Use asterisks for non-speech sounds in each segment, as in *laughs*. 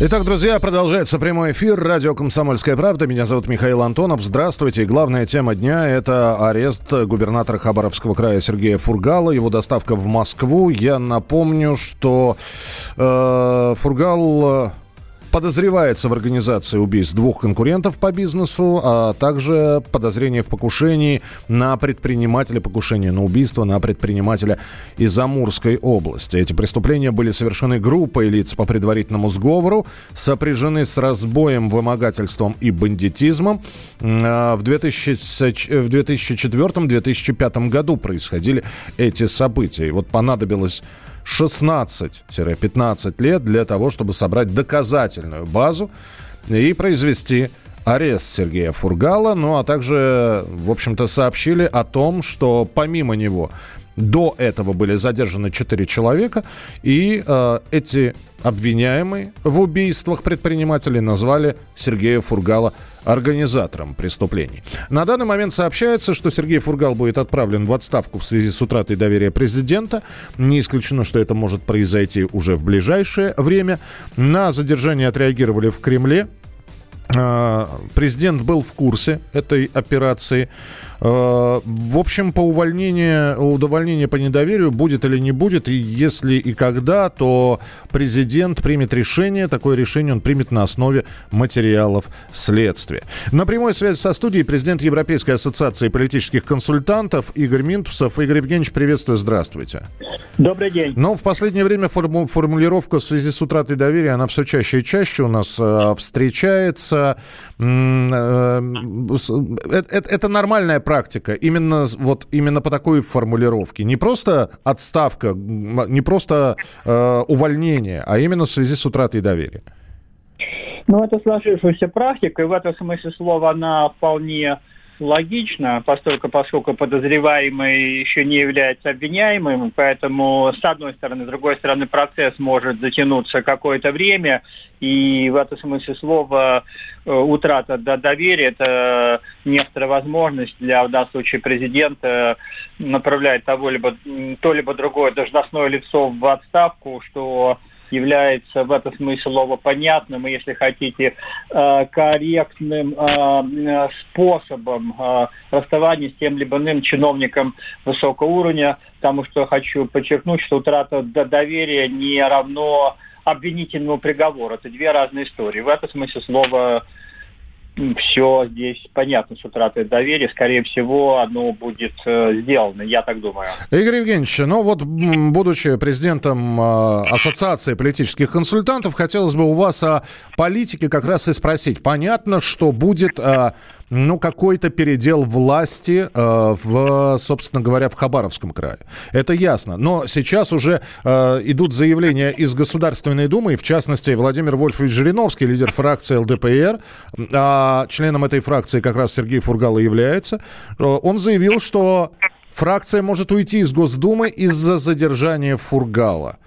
Итак, друзья, продолжается прямой эфир. Радио «Комсомольская правда». Меня зовут Михаил Антонов. Здравствуйте. главная тема дня – это арест губернатора Хабаровского края Сергея Фургала, его доставка в Москву. Я напомню, что э, Фургал подозревается в организации убийств двух конкурентов по бизнесу, а также подозрение в покушении на предпринимателя, покушение на убийство на предпринимателя из Амурской области. Эти преступления были совершены группой лиц по предварительному сговору, сопряжены с разбоем, вымогательством и бандитизмом. А, в 2004-2005 году происходили эти события. И вот понадобилось 16-15 лет для того, чтобы собрать доказательную базу и произвести арест Сергея Фургала, ну а также, в общем-то, сообщили о том, что помимо него до этого были задержаны 4 человека, и э, эти обвиняемые в убийствах предпринимателей назвали Сергея Фургала организатором преступлений. На данный момент сообщается, что Сергей Фургал будет отправлен в отставку в связи с утратой доверия президента. Не исключено, что это может произойти уже в ближайшее время. На задержание отреагировали в Кремле. А, президент был в курсе этой операции. А, в общем, по увольнению, удовольнение по недоверию будет или не будет, и если и когда, то президент примет решение. Такое решение он примет на основе материалов следствия. На прямой связи со студией президент Европейской ассоциации политических консультантов Игорь Минтусов. Игорь Евгеньевич, приветствую, здравствуйте. Добрый день. Но в последнее время форму, формулировка в связи с утратой доверия, она все чаще и чаще у нас э, встречается. Э, это, это нормальная практика, именно, вот, именно по такой формулировке. Не просто отставка, не просто э, увольнение, а именно в связи с утратой доверия. Ну, это сложившаяся практика, и в этом смысле слова она вполне логично, поскольку, поскольку подозреваемый еще не является обвиняемым, поэтому с одной стороны, с другой стороны процесс может затянуться какое-то время, и в этом смысле слова э, утрата доверия – это некоторая возможность для, в данном случае, президента направлять того либо, то либо другое должностное лицо в отставку, что является в этом смысле слова понятным и, если хотите, э, корректным э, способом э, расставания с тем либо иным чиновником высокого уровня, потому что хочу подчеркнуть, что утрата доверия не равно обвинительному приговору. Это две разные истории. В этом смысле слова все здесь понятно с утратой доверия. Скорее всего, оно будет э, сделано, я так думаю. Игорь Евгеньевич, ну вот, будучи президентом э, Ассоциации политических консультантов, хотелось бы у вас о политике как раз и спросить. Понятно, что будет... Ну, какой-то передел власти, э, в, собственно говоря, в Хабаровском крае. Это ясно. Но сейчас уже э, идут заявления из Государственной Думы, и в частности Владимир Вольфович Жириновский, лидер фракции ЛДПР, а членом этой фракции как раз Сергей Фургало является, э, он заявил, что фракция может уйти из Госдумы из-за задержания Фургала.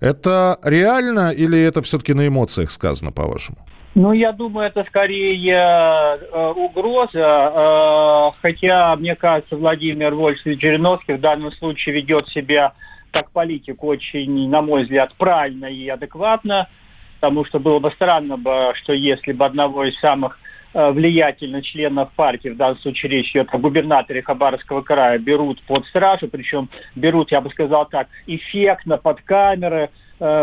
Это реально или это все-таки на эмоциях сказано, по-вашему? Ну, я думаю, это скорее э, угроза, э, хотя, мне кажется, Владимир Вольфович Жириновский в данном случае ведет себя как политик очень, на мой взгляд, правильно и адекватно, потому что было бы странно, что если бы одного из самых э, влиятельных членов партии, в данном случае речь идет о губернаторе Хабаровского края, берут под стражу, причем берут, я бы сказал так, эффектно под камеры,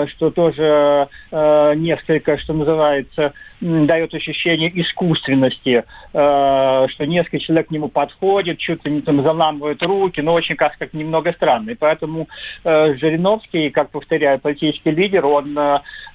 что тоже э, несколько, что называется, дает ощущение искусственности, э, что несколько человек к нему подходит, чуть ли не там заламывают руки, но очень как как немного странно. И поэтому Жириновский, как повторяю, политический лидер, он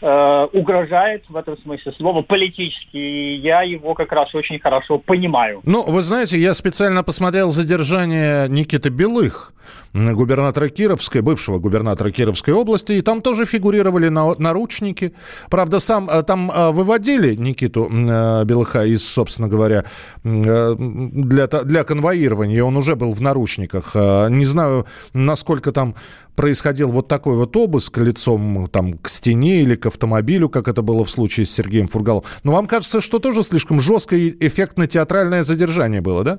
угрожает в этом смысле слова политически, и я его как раз очень хорошо понимаю. Ну, вы знаете, я специально посмотрел задержание Никиты Белых, губернатора Кировской, бывшего губернатора Кировской области, и там тоже фигурировали на, наручники. Правда, сам э, там э, выводили Никиту э, Белыха из, собственно говоря, э, для, для конвоирования. Он уже был в наручниках. Э, не знаю, насколько там происходил вот такой вот обыск лицом там, к стене или к автомобилю, как это было в случае с Сергеем Фургалом. Но вам кажется, что тоже слишком жесткое и эффектно-театральное задержание было, да?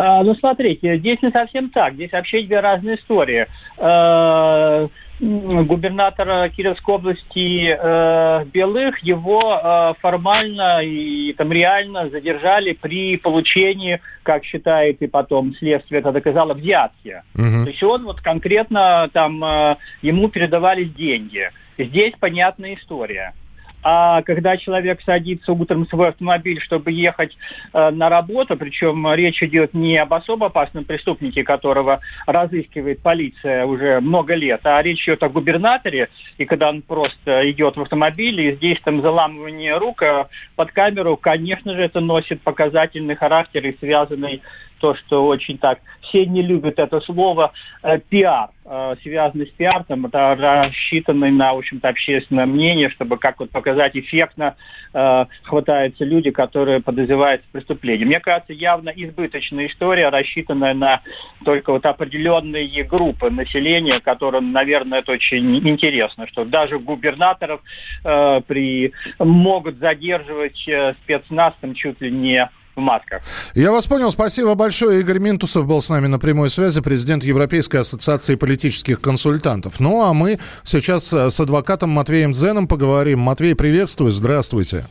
А, ну, смотрите, здесь не совсем так. Здесь вообще две разные истории. А, губернатора Кировской области э, Белых, его формально и там реально задержали при получении, как считает и потом следствие это доказало, взятки. Угу. То есть он вот конкретно там ему передавались деньги. Здесь понятная история. А когда человек садится утром в свой автомобиль, чтобы ехать э, на работу, причем речь идет не об особо опасном преступнике, которого разыскивает полиция уже много лет, а речь идет о губернаторе, и когда он просто идет в автомобиле, и здесь там заламывание рук э, под камеру, конечно же, это носит показательный характер и связанный то, что очень так, все не любят это слово, э, пиар, э, связанный с пиаром, это рассчитанный на, в общем-то, общественное мнение, чтобы как вот показать эффектно э, хватаются люди, которые подозреваются в преступлении. Мне кажется, явно избыточная история, рассчитанная на только вот определенные группы населения, которым, наверное, это очень интересно, что даже губернаторов э, при, могут задерживать э, спецназ там чуть ли не в масках. Я вас понял. Спасибо большое. Игорь Минтусов был с нами на прямой связи, президент Европейской ассоциации политических консультантов. Ну, а мы сейчас э, с адвокатом Матвеем Дзеном поговорим. Матвей, приветствую. Здравствуйте.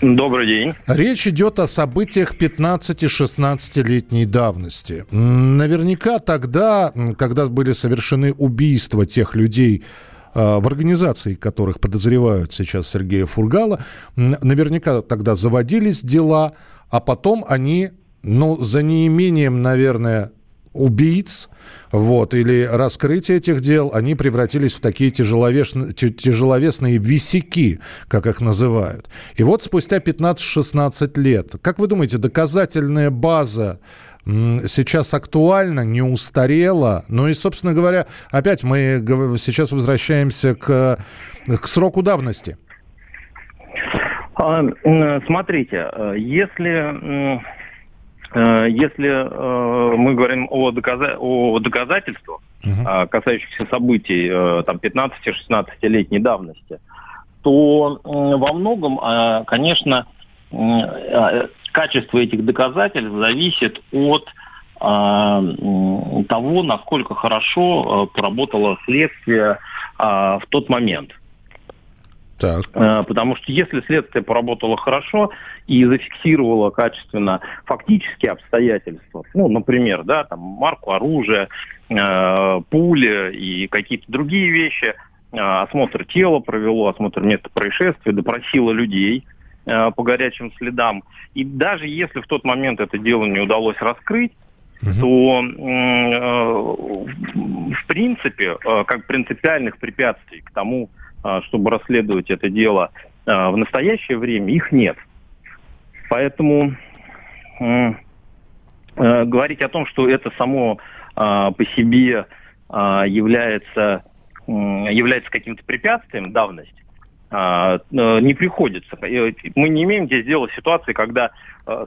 Добрый день. Речь идет о событиях 15-16-летней давности. Наверняка тогда, когда были совершены убийства тех людей, в организации которых подозревают сейчас Сергея Фургала, наверняка тогда заводились дела а потом они, ну, за неимением, наверное, убийц, вот, или раскрытие этих дел, они превратились в такие тяжеловесные, тяжеловесные висяки, как их называют. И вот спустя 15-16 лет, как вы думаете, доказательная база сейчас актуальна, не устарела? Ну и, собственно говоря, опять мы сейчас возвращаемся к, к сроку давности. А, смотрите, э, если э, если э, мы говорим о, доказа о доказательствах, uh-huh. касающихся событий там 15-16-летней давности, то во многом, конечно, качество этих доказательств зависит от того, насколько хорошо поработало следствие в тот момент. Так. Потому что если следствие поработало хорошо и зафиксировало качественно фактические обстоятельства, ну, например, да, там марку оружия, э, пули и какие-то другие вещи, э, осмотр тела провело, осмотр места происшествия, допросило людей по горячим следам. И даже если в тот момент это дело не удалось раскрыть, то э, в принципе, э, как принципиальных препятствий к тому, чтобы расследовать это дело в настоящее время, их нет. Поэтому э, говорить о том, что это само по себе является, является каким-то препятствием давность, не приходится. Э, мы не имеем здесь дела ситуации, когда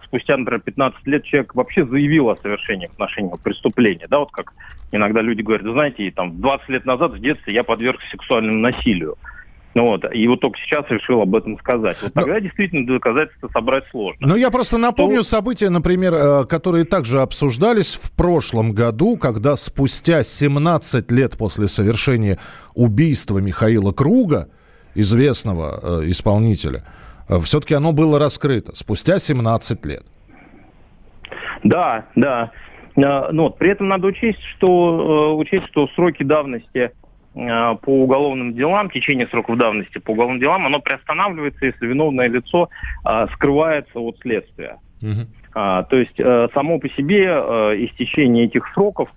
спустя, например, 15 лет человек вообще заявил о совершении отношения преступления. Да, вот как иногда люди говорят, знаете, там 20 лет назад в детстве я подвергся сексуальному насилию. Ну вот, и вот только сейчас решил об этом сказать. Вот тогда Но... действительно доказательства собрать сложно. Ну, я просто напомню То... события, например, э, которые также обсуждались в прошлом году, когда спустя 17 лет после совершения убийства Михаила Круга, известного э, исполнителя, э, все-таки оно было раскрыто спустя 17 лет. Да, да. Э, но при этом надо учесть, что, э, учесть, что сроки давности Э, по уголовным делам, течение сроков давности по уголовным делам, оно приостанавливается, если виновное лицо а, скрывается от следствия. Угу. А, то есть а, само по себе истечение этих сроков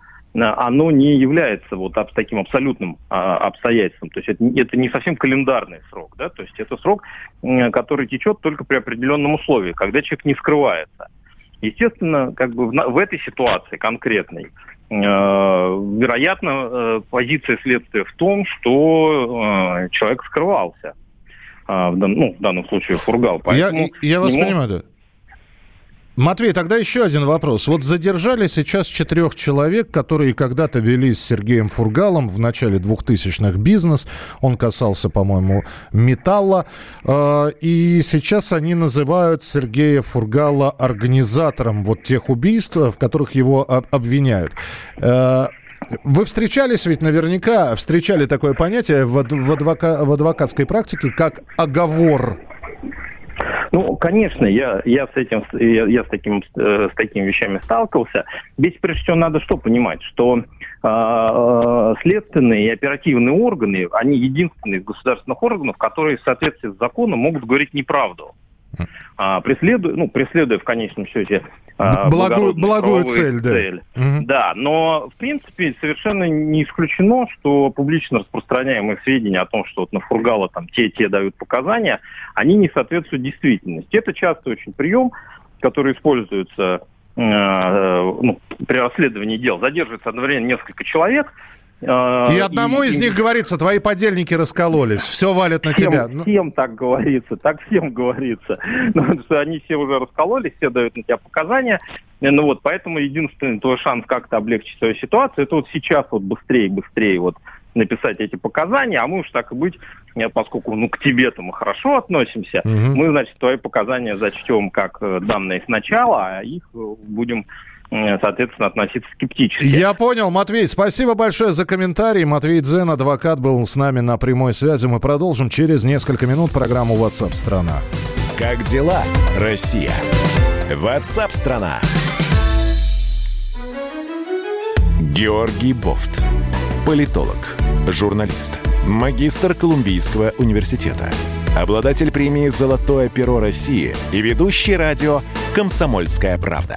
оно не является вот таким абсолютным а, обстоятельством. То есть это, это не совсем календарный срок, да, то есть это срок, который течет только при определенном условии, когда человек не скрывается. Естественно, как бы в, в этой ситуации конкретной Э, вероятно, э, позиция следствия в том, что э, человек скрывался. а, в, дан, ну, в данном случае Фургал. Поэтому я, я вас нему... понимаю, да. Матвей, тогда еще один вопрос. Вот задержали сейчас четырех человек, которые когда-то вели с Сергеем Фургалом в начале 2000-х бизнес. Он касался, по-моему, металла. А, и сейчас они называют Сергея Фургала организатором вот тех убийств, в которых его обвиняют. А, вы встречались ведь наверняка, встречали такое понятие в, адвока, в адвокатской практике, как оговор ну, конечно, я, я с этим, я, я с, таким, э, с такими вещами сталкивался. Здесь, прежде всего, надо что понимать, что э, следственные и оперативные органы, они единственные из государственных органов, которые в соответствии с законом могут говорить неправду а, преследуя, ну, преследуя в конечном счете а, благую, благую цель, да. цель. Угу. Да, но в принципе совершенно не исключено, что публично распространяемые сведения о том, что вот на Фургала там те-те дают показания, они не соответствуют действительности. Это часто очень прием, который используется э, ну, при расследовании дел. Задерживается одновременно несколько человек, а, и одному и, из них говорится, твои подельники раскололись, все валят на всем, тебя. Всем так говорится, так всем говорится. Ну, что они все уже раскололись, все дают на тебя показания. Ну вот, поэтому единственный твой шанс как-то облегчить свою ситуацию, это вот сейчас вот быстрее, быстрее вот написать эти показания, а мы уж так и быть, поскольку ну, к тебе-то мы хорошо относимся, угу. мы, значит, твои показания зачтем как э, данные сначала, а их э, будем Э, соответственно, относиться скептически. Я понял, Матвей, спасибо большое за комментарий. Матвей Дзен, адвокат, был с нами на прямой связи. Мы продолжим через несколько минут программу WhatsApp страна. Как дела, Россия? WhatsApp страна. Георгий Бофт. Политолог, журналист, магистр Колумбийского университета, обладатель премии «Золотое перо России» и ведущий радио «Комсомольская правда»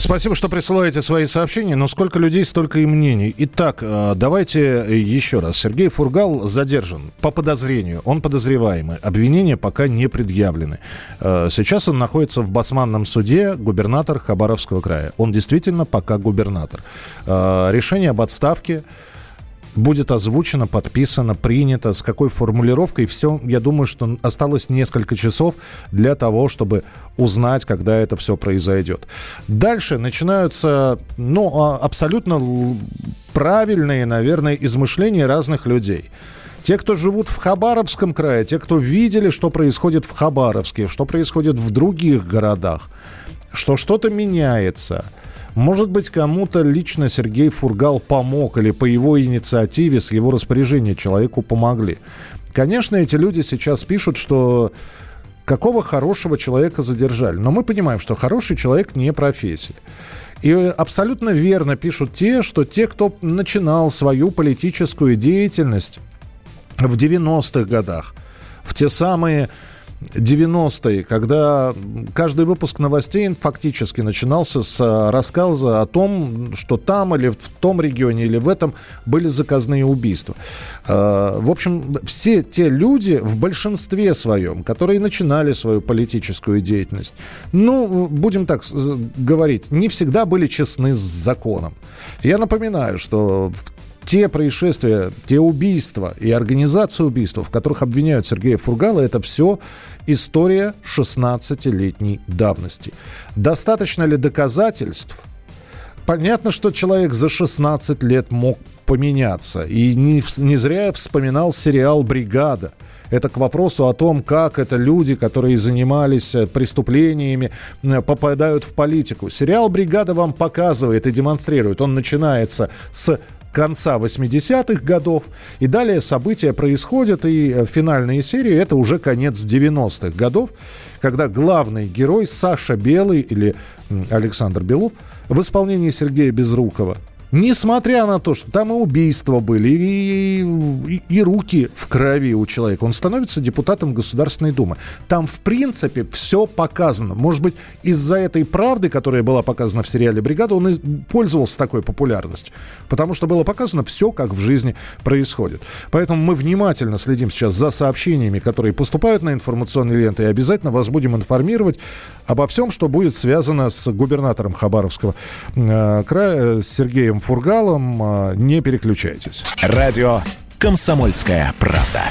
спасибо, что присылаете свои сообщения, но сколько людей, столько и мнений. Итак, э, давайте еще раз. Сергей Фургал задержан по подозрению. Он подозреваемый. Обвинения пока не предъявлены. Э, сейчас он находится в Басманном суде, губернатор Хабаровского края. Он действительно пока губернатор. Решение об отставке будет озвучено, подписано, принято, с какой формулировкой. Все, я думаю, что осталось несколько часов для того, чтобы узнать, когда это все произойдет. Дальше начинаются, ну, а, абсолютно правильные, наверное, измышления разных людей. Те, кто живут в Хабаровском крае, те, кто видели, что происходит в Хабаровске, что происходит в других городах, что что-то меняется – может быть, кому-то лично Сергей Фургал помог или по его инициативе, с его распоряжения человеку помогли. Конечно, эти люди сейчас пишут, что какого хорошего человека задержали. Но мы понимаем, что хороший человек не профессия. И абсолютно верно пишут те, что те, кто начинал свою политическую деятельность в 90-х годах, в те самые 90-е, когда каждый выпуск новостей фактически начинался с э, рассказа о том, что там или в том регионе или в этом были заказные убийства. Э, в общем, все те люди в большинстве своем, которые начинали свою политическую деятельность, ну, будем так говорить, не всегда были честны с законом. Я напоминаю, что в те происшествия, те убийства и организация убийств, в которых обвиняют Сергея Фургала, это все история 16-летней давности. Достаточно ли доказательств? Понятно, что человек за 16 лет мог поменяться. И не, не зря я вспоминал сериал «Бригада». Это к вопросу о том, как это люди, которые занимались э, преступлениями, попадают в политику. Сериал «Бригада» вам показывает и демонстрирует. Он начинается с конца 80-х годов. И далее события происходят, и э, финальные серии это уже конец 90-х годов, когда главный герой Саша Белый или Александр Белов в исполнении Сергея Безрукова Несмотря на то, что там и убийства были, и, и, и руки в крови у человека, он становится депутатом Государственной Думы. Там, в принципе, все показано. Может быть, из-за этой правды, которая была показана в сериале «Бригада», он и пользовался такой популярностью. Потому что было показано все, как в жизни происходит. Поэтому мы внимательно следим сейчас за сообщениями, которые поступают на информационные ленты, и обязательно вас будем информировать обо всем, что будет связано с губернатором Хабаровского э, края Сергеем Фургалом. Э, не переключайтесь. Радио «Комсомольская правда».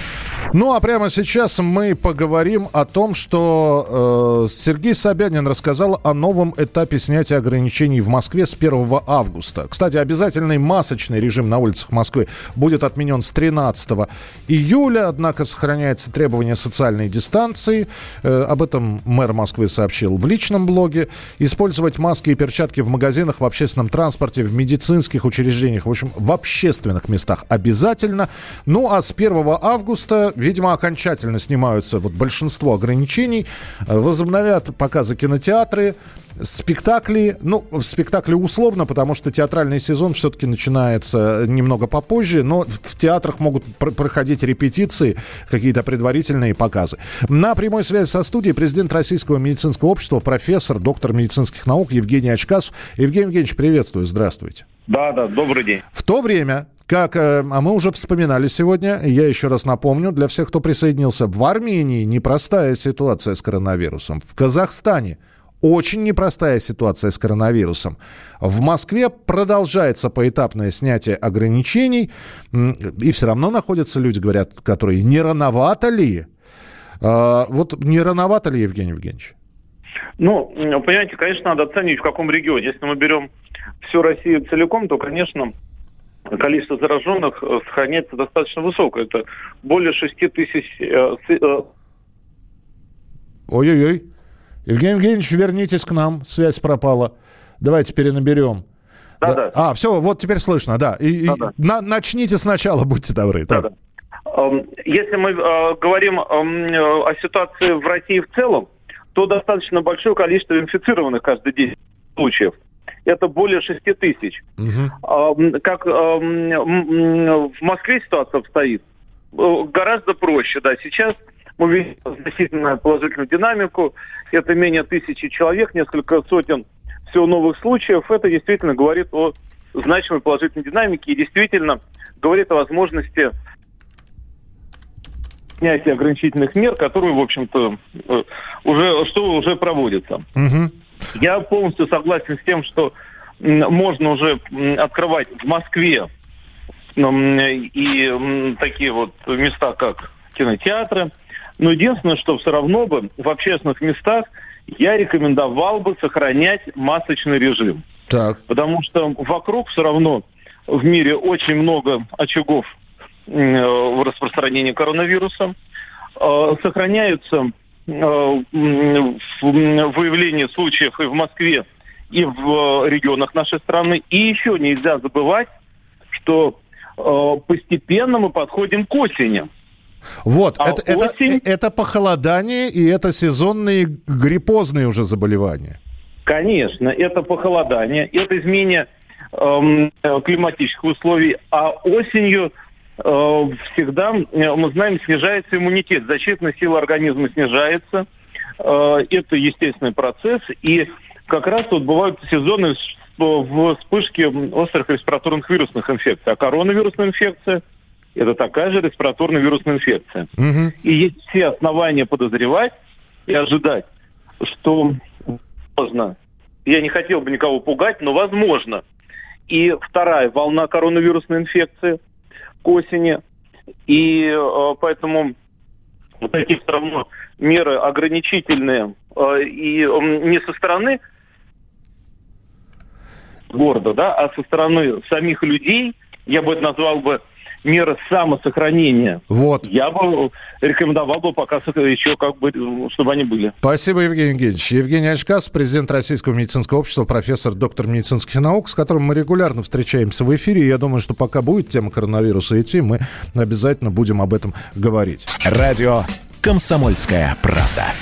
Ну а прямо сейчас мы поговорим о том, что э, Сергей Собянин рассказал о новом этапе снятия ограничений в Москве с 1 августа. Кстати, обязательный масочный режим на улицах Москвы будет отменен с 13 июля, однако сохраняется требование социальной дистанции. Э, об этом мэр Москвы сообщил в личном блоге. Использовать маски и перчатки в магазинах, в общественном транспорте, в медицинских учреждениях, в общем, в общественных местах обязательно. Ну а с 1 августа видимо, окончательно снимаются вот большинство ограничений, э, возобновят показы кинотеатры, спектакли, ну, спектакли условно, потому что театральный сезон все-таки начинается немного попозже, но в театрах могут пр- проходить репетиции, какие-то предварительные показы. На прямой связи со студией президент Российского медицинского общества, профессор, доктор медицинских наук Евгений Очкасов. Евгений Евгеньевич, приветствую, здравствуйте. Да, да, добрый день. В то время, как, э, а мы уже вспоминали сегодня, я еще раз напомню, для всех, кто присоединился, в Армении непростая ситуация с коронавирусом. В Казахстане очень непростая ситуация с коронавирусом. В Москве продолжается поэтапное снятие ограничений, и все равно находятся люди, говорят, которые не рановато ли? А, вот не рановато ли, Евгений Евгеньевич? Ну, понимаете, конечно, надо оценить, в каком регионе. Если мы берем всю Россию целиком, то, конечно, количество зараженных э, сохраняется достаточно высокое. Это более 6 тысяч... Э, э, Ой-ой-ой. Евгений Евгеньевич, вернитесь к нам. Связь пропала. Давайте перенаберем. Да, да. А, все, вот теперь слышно, да. И, да, да. На, начните сначала, будьте добры. Да, да. Эм, если мы э, говорим э, о ситуации в России в целом, то достаточно большое количество инфицированных каждый день случаев это более 6 тысяч. Угу. Как в Москве ситуация обстоит, э, гораздо проще. Да. Сейчас мы видим значительную положительную динамику. Это менее тысячи человек, несколько сотен всего новых случаев. Это действительно говорит о значимой положительной динамике и действительно говорит о возможности снятия ограничительных мер, которые, в общем-то, э, уже, что уже проводится. Угу. Я полностью согласен с тем, что можно уже открывать в Москве и такие вот места, как кинотеатры. Но единственное, что все равно бы в общественных местах я рекомендовал бы сохранять масочный режим. Так. Потому что вокруг все равно в мире очень много очагов в распространении коронавируса. Э, сохраняются Э, выявление случаев и в Москве, и в э, регионах нашей страны. И еще нельзя забывать, что э, постепенно мы подходим к осени. Вот, а это, осень... это, это похолодание и это сезонные гриппозные уже заболевания. Конечно, это похолодание, это изменение эм, климатических условий, а осенью Э, всегда, э, мы знаем, снижается иммунитет, защитная сила организма снижается. Э, это естественный процесс. И как раз тут бывают сезоны вспышки острых респираторных вирусных инфекций. А коронавирусная инфекция – это такая же респираторная вирусная инфекция. Угу. И есть все основания подозревать и ожидать, что возможно, я не хотел бы никого пугать, но возможно, и вторая волна коронавирусной инфекции – осени. И э, поэтому вот такие все равно меры ограничительные э, и э, не со стороны города, да, а со стороны самих людей, я бы это назвал бы меры самосохранения. Вот. Я бы рекомендовал бы пока еще как бы, чтобы они были. Спасибо, Евгений Евгеньевич. Евгений Ачкас, президент Российского медицинского общества, профессор, доктор медицинских наук, с которым мы регулярно встречаемся в эфире. Я думаю, что пока будет тема коронавируса идти, мы обязательно будем об этом говорить. Радио «Комсомольская правда».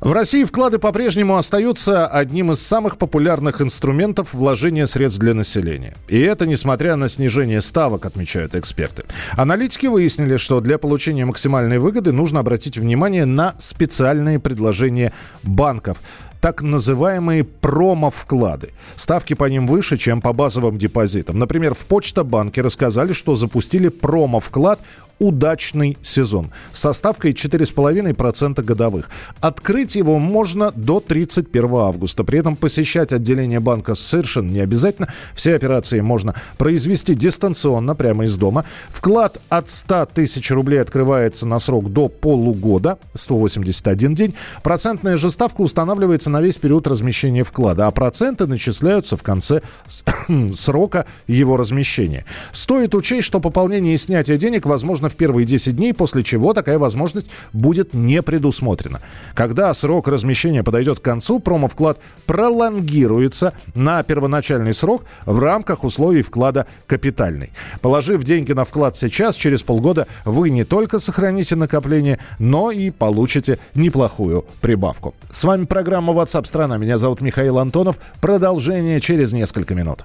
В России вклады по-прежнему остаются одним из самых популярных инструментов вложения средств для населения. И это несмотря на снижение ставок, отмечают эксперты. Аналитики выяснили, что для получения максимальной выгоды нужно обратить внимание на специальные предложения банков так называемые промо-вклады. Ставки по ним выше, чем по базовым депозитам. Например, в Почта-банке рассказали, что запустили промо-вклад удачный сезон со ставкой 4,5% годовых. Открыть его можно до 31 августа. При этом посещать отделение банка совершенно не обязательно. Все операции можно произвести дистанционно, прямо из дома. Вклад от 100 тысяч рублей открывается на срок до полугода, 181 день. Процентная же ставка устанавливается на весь период размещения вклада, а проценты начисляются в конце *clears throat* срока его размещения. Стоит учесть, что пополнение и снятие денег возможно в первые 10 дней, после чего такая возможность будет не предусмотрена. Когда срок размещения подойдет к концу, промовклад пролонгируется на первоначальный срок в рамках условий вклада капитальный. Положив деньги на вклад сейчас, через полгода вы не только сохраните накопление, но и получите неплохую прибавку. С вами программа WhatsApp страна. Меня зовут Михаил Антонов. Продолжение через несколько минут.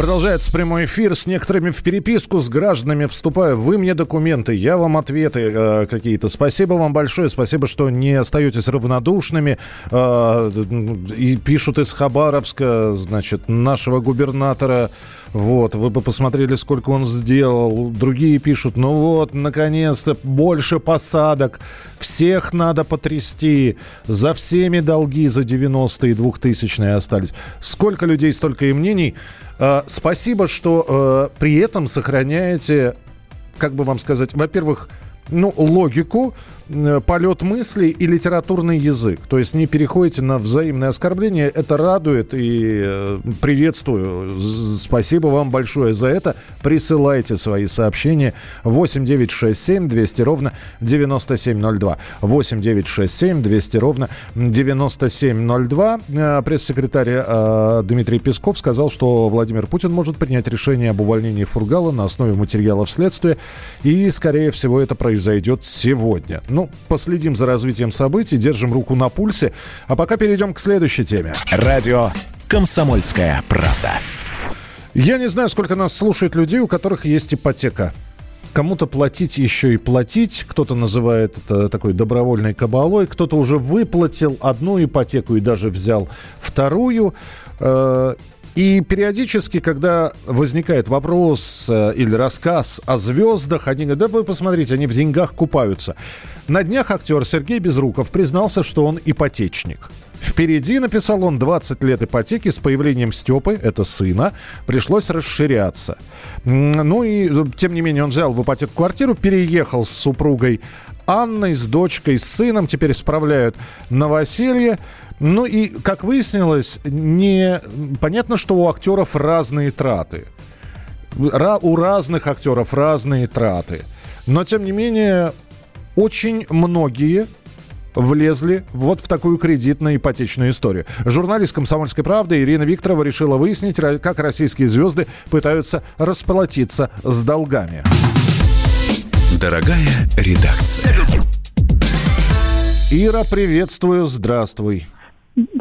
Продолжается прямой эфир. С некоторыми в переписку, с гражданами вступаю. Вы мне документы, я вам ответы э, какие-то. Спасибо вам большое. Спасибо, что не остаетесь равнодушными. Э, и пишут из Хабаровска, значит, нашего губернатора вот, вы бы посмотрели, сколько он сделал. Другие пишут, ну вот, наконец-то, больше посадок. Всех надо потрясти. За всеми долги за 90-е и 2000-е остались. Сколько людей, столько и мнений. Э, спасибо, что э, при этом сохраняете, как бы вам сказать, во-первых, ну, логику, полет мыслей и литературный язык. То есть не переходите на взаимное оскорбление. Это радует и э, приветствую. Спасибо вам большое за это. Присылайте свои сообщения 8 9 6 7 200 ровно 9702. 8 9 6 7 200 ровно 9702. Э, пресс-секретарь Дмитрий Песков сказал, что Владимир Путин может принять решение об увольнении Фургала на основе материалов следствия. И, скорее всего, это произойдет сегодня. Ну, последим за развитием событий, держим руку на пульсе. А пока перейдем к следующей теме. Радио «Комсомольская правда». Я не знаю, сколько нас слушает людей, у которых есть ипотека. Кому-то платить еще и платить, кто-то называет это такой добровольной кабалой, кто-то уже выплатил одну ипотеку и даже взял вторую. Э, и периодически, когда возникает вопрос э, или рассказ о звездах, они говорят, да вы посмотрите, они в деньгах купаются. На днях актер Сергей Безруков признался, что он ипотечник. Впереди, написал он, 20 лет ипотеки с появлением Степы, это сына, пришлось расширяться. Ну и, тем не менее, он взял в ипотеку квартиру, переехал с супругой Анной, с дочкой, с сыном, теперь справляют новоселье. Ну и, как выяснилось, не... понятно, что у актеров разные траты. У разных актеров разные траты. Но, тем не менее, очень многие влезли вот в такую кредитно-ипотечную историю. Журналист «Комсомольской правды» Ирина Викторова решила выяснить, как российские звезды пытаются расплатиться с долгами. Дорогая редакция. Ира, приветствую, здравствуй.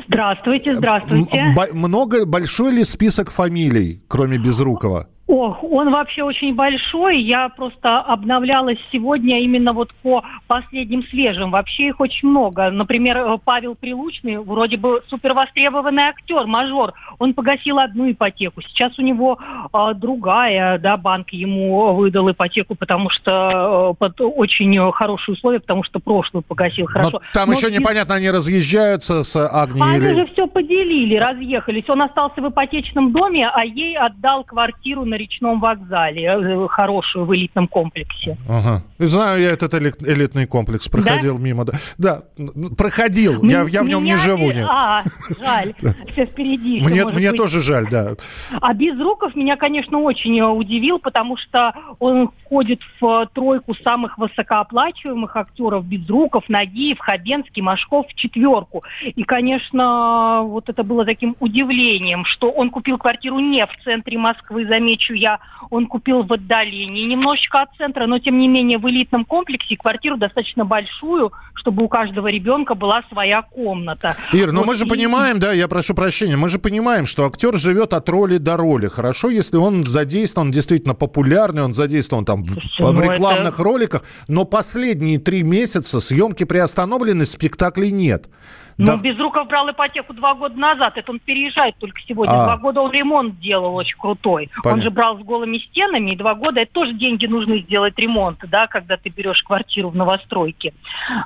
Здравствуйте, здравствуйте. Б- много, большой ли список фамилий, кроме Безрукова? Ох, он вообще очень большой. Я просто обновлялась сегодня именно вот по последним свежим. Вообще их очень много. Например, э, Павел Прилучный, вроде бы супервостребованный актер, мажор. Он погасил одну ипотеку. Сейчас у него э, другая, да, банк ему выдал ипотеку, потому что э, под очень хорошие условия, потому что прошлую погасил хорошо. Но там Но еще непонятно, они разъезжаются с Агнией Они или... же все поделили, разъехались. Он остался в ипотечном доме, а ей отдал квартиру на речном вокзале, э, хорошую в элитном комплексе. Ага. Знаю я этот элитный комплекс, проходил да? мимо. Да, да проходил, я, я в нем не живу. Нет. А, жаль, все впереди. Мне, мне тоже жаль, да. А Безруков меня, конечно, очень удивил, потому что он входит в тройку самых высокооплачиваемых актеров Безруков, Нагиев, Хабенский, Машков в четверку. И, конечно, вот это было таким удивлением, что он купил квартиру не в центре Москвы, замечу, встречу я, он купил в отдалении, немножечко от центра, но тем не менее в элитном комплексе квартиру достаточно большую, чтобы у каждого ребенка была своя комната. Ир, ну вот мы же и... понимаем, да, я прошу прощения, мы же понимаем, что актер живет от роли до роли. Хорошо, если он задействован, действительно популярный, он задействован там в, ну, в рекламных это... роликах, но последние три месяца съемки приостановлены, спектаклей нет. Ну, да. Безруков брал ипотеку два года назад. Это он переезжает только сегодня. А. Два года он ремонт делал очень крутой. Понятно. Он же брал с голыми стенами, и два года это тоже деньги нужны сделать ремонт, да, когда ты берешь квартиру в новостройке.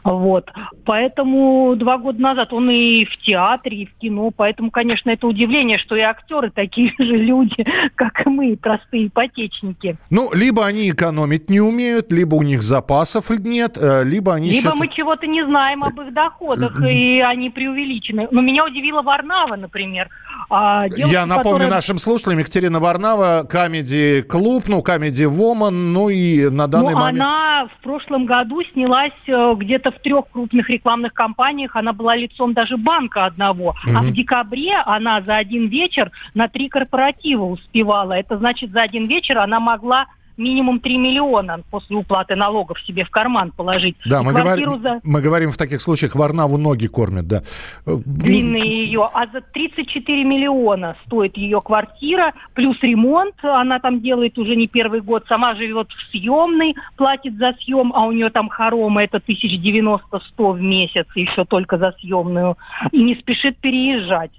Вот. Поэтому два года назад он и в театре, и в кино. Поэтому, конечно, это удивление, что и актеры такие *laughs* же люди, как и мы, простые ипотечники. Ну, либо они экономить не умеют, либо у них запасов нет, э, либо они... Либо считают... мы чего-то не знаем об их доходах, и они они преувеличены. Но меня удивила Варнава, например. А, девушка, Я напомню которая... нашим слушателям, Екатерина Варнава, Comedy Club, ну, Comedy Woman, ну и на данный ну, момент... она в прошлом году снялась э, где-то в трех крупных рекламных кампаниях, она была лицом даже банка одного. Угу. А в декабре она за один вечер на три корпоратива успевала. Это значит, за один вечер она могла минимум 3 миллиона после уплаты налогов себе в карман положить. Да, мы, говорим, за... мы говорим в таких случаях, Варнаву ноги кормят, да. Длинные ее. А за 34 миллиона стоит ее квартира, плюс ремонт. Она там делает уже не первый год. Сама живет в съемной, платит за съем, а у нее там хорома это 1090-100 в месяц, еще только за съемную. И не спешит переезжать.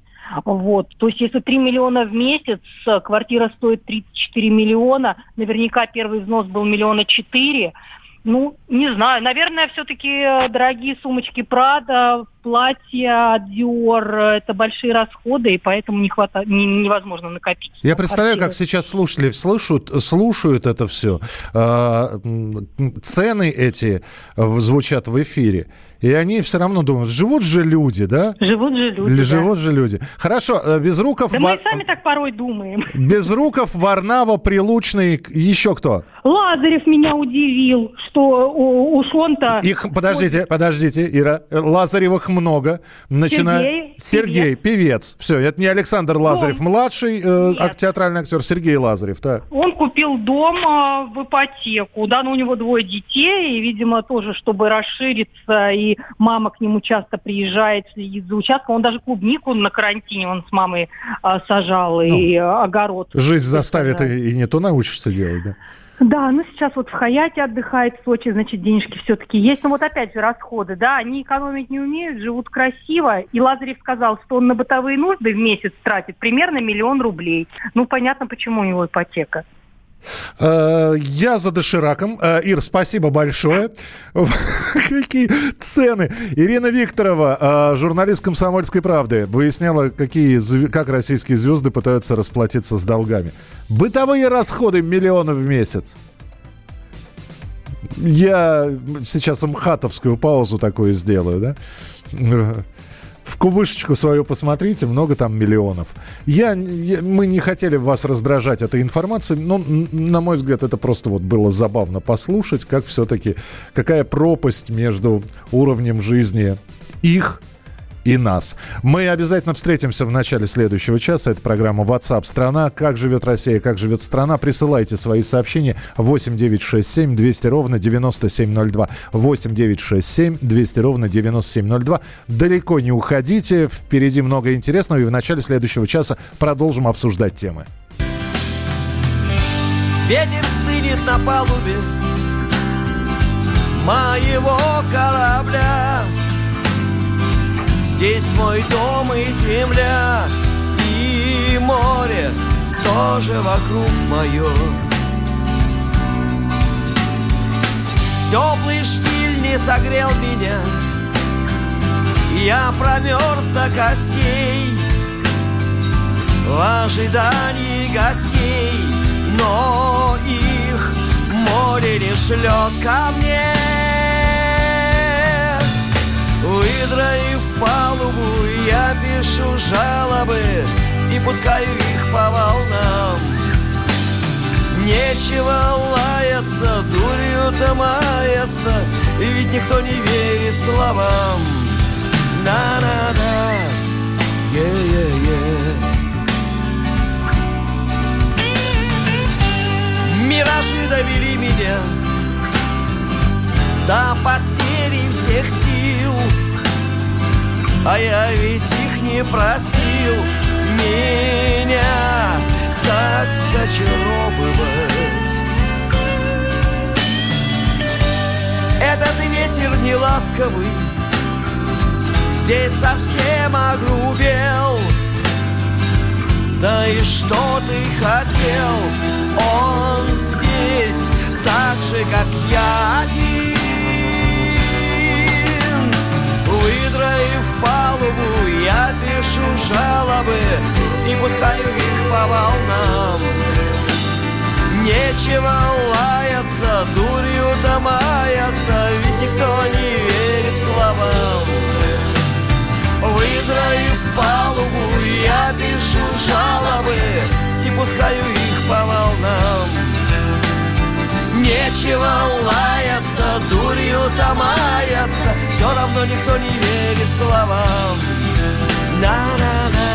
Вот. То есть если 3 миллиона в месяц, квартира стоит 34 миллиона, наверняка первый взнос был миллиона четыре, ну, не знаю. Наверное, все-таки э, дорогие сумочки Прада, платья Dior – это большие расходы, и поэтому не хватает, не, невозможно накопить. Я представляю, как сейчас слушатели слышат, слушают это все. А, цены эти звучат в эфире. И они все равно думают, живут же люди, да? Живут же люди, Живут да. же люди. Хорошо, э, Безруков... Да Вар... мы сами так порой думаем. *laughs* Безруков, Варнава, Прилучный, еще кто? Лазарев меня удивил, что уж он-то... Их, подождите, подождите, Ира, Лазаревых много. Начиная... Сергей, Сергей певец. певец. Все, это не Александр Лазарев, он... младший э, театральный актер, Сергей Лазарев, да. Он купил дом э, в ипотеку, да, но у него двое детей, и, видимо, тоже, чтобы расшириться и мама к нему часто приезжает, следит за участком. Он даже клубнику на карантине он с мамой а, сажал, ну, и огород. Жизнь заставит и, и не то научишься делать, да? Да, ну сейчас вот в Хаяте отдыхает, в Сочи, значит, денежки все-таки есть. Но вот опять же расходы, да, они экономить не умеют, живут красиво. И Лазарев сказал, что он на бытовые нужды в месяц тратит примерно миллион рублей. Ну, понятно, почему у него ипотека. Э, я за дошираком. Э, Ир, спасибо большое. *laughs* Какие цены. Ирина Викторова, э, журналист «Комсомольской правды», выясняла, какие, как российские звезды пытаются расплатиться с долгами. Бытовые расходы миллионы в месяц. Я сейчас мхатовскую паузу такую сделаю, да? В кубышечку свою посмотрите, много там миллионов. Я, я, мы не хотели вас раздражать этой информацией, но, на мой взгляд, это просто вот было забавно послушать, как все-таки, какая пропасть между уровнем жизни их и нас. Мы обязательно встретимся в начале следующего часа. Это программа WhatsApp страна. Как живет Россия, как живет страна. Присылайте свои сообщения 8 9 6 7 200 ровно 9702. 8 9 6 7 200 ровно 9702. Далеко не уходите. Впереди много интересного. И в начале следующего часа продолжим обсуждать темы. Ветер стынет на палубе моего корабля. Здесь мой дом и земля, и море тоже вокруг мое. Теплый штиль не согрел меня, я промерз до костей в ожидании гостей, но их море не шлет ко мне. Выдроив палубу, я пишу жалобы И пускаю их по волнам. Нечего лаяться, дурью-то маяться Ведь никто не верит словам. На-на-на, е-е-е. Миражи довели меня До потери всех сил а я ведь их не просил. Меня так зачаровывать. Этот ветер не ласковый. Здесь совсем огрубел. Да и что ты хотел? Он здесь так же, как я один Выстроив палубу, я пишу жалобы И пускаю их по волнам. Нечего лаяться, дурью-то маяться Ведь никто не верит словам. Выдроив палубу, я пишу жалобы И пускаю их по волнам. Нечего лаяться, дурью-то маяться Все равно никто не верит словам. На-на-на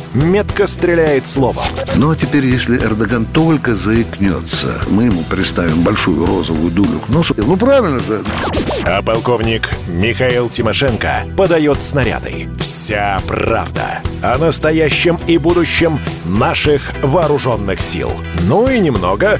метко стреляет словом. Ну а теперь, если Эрдоган только заикнется, мы ему представим большую розовую дулю к носу. Ну правильно же. А полковник Михаил Тимошенко подает снаряды. Вся правда о настоящем и будущем наших вооруженных сил. Ну и немного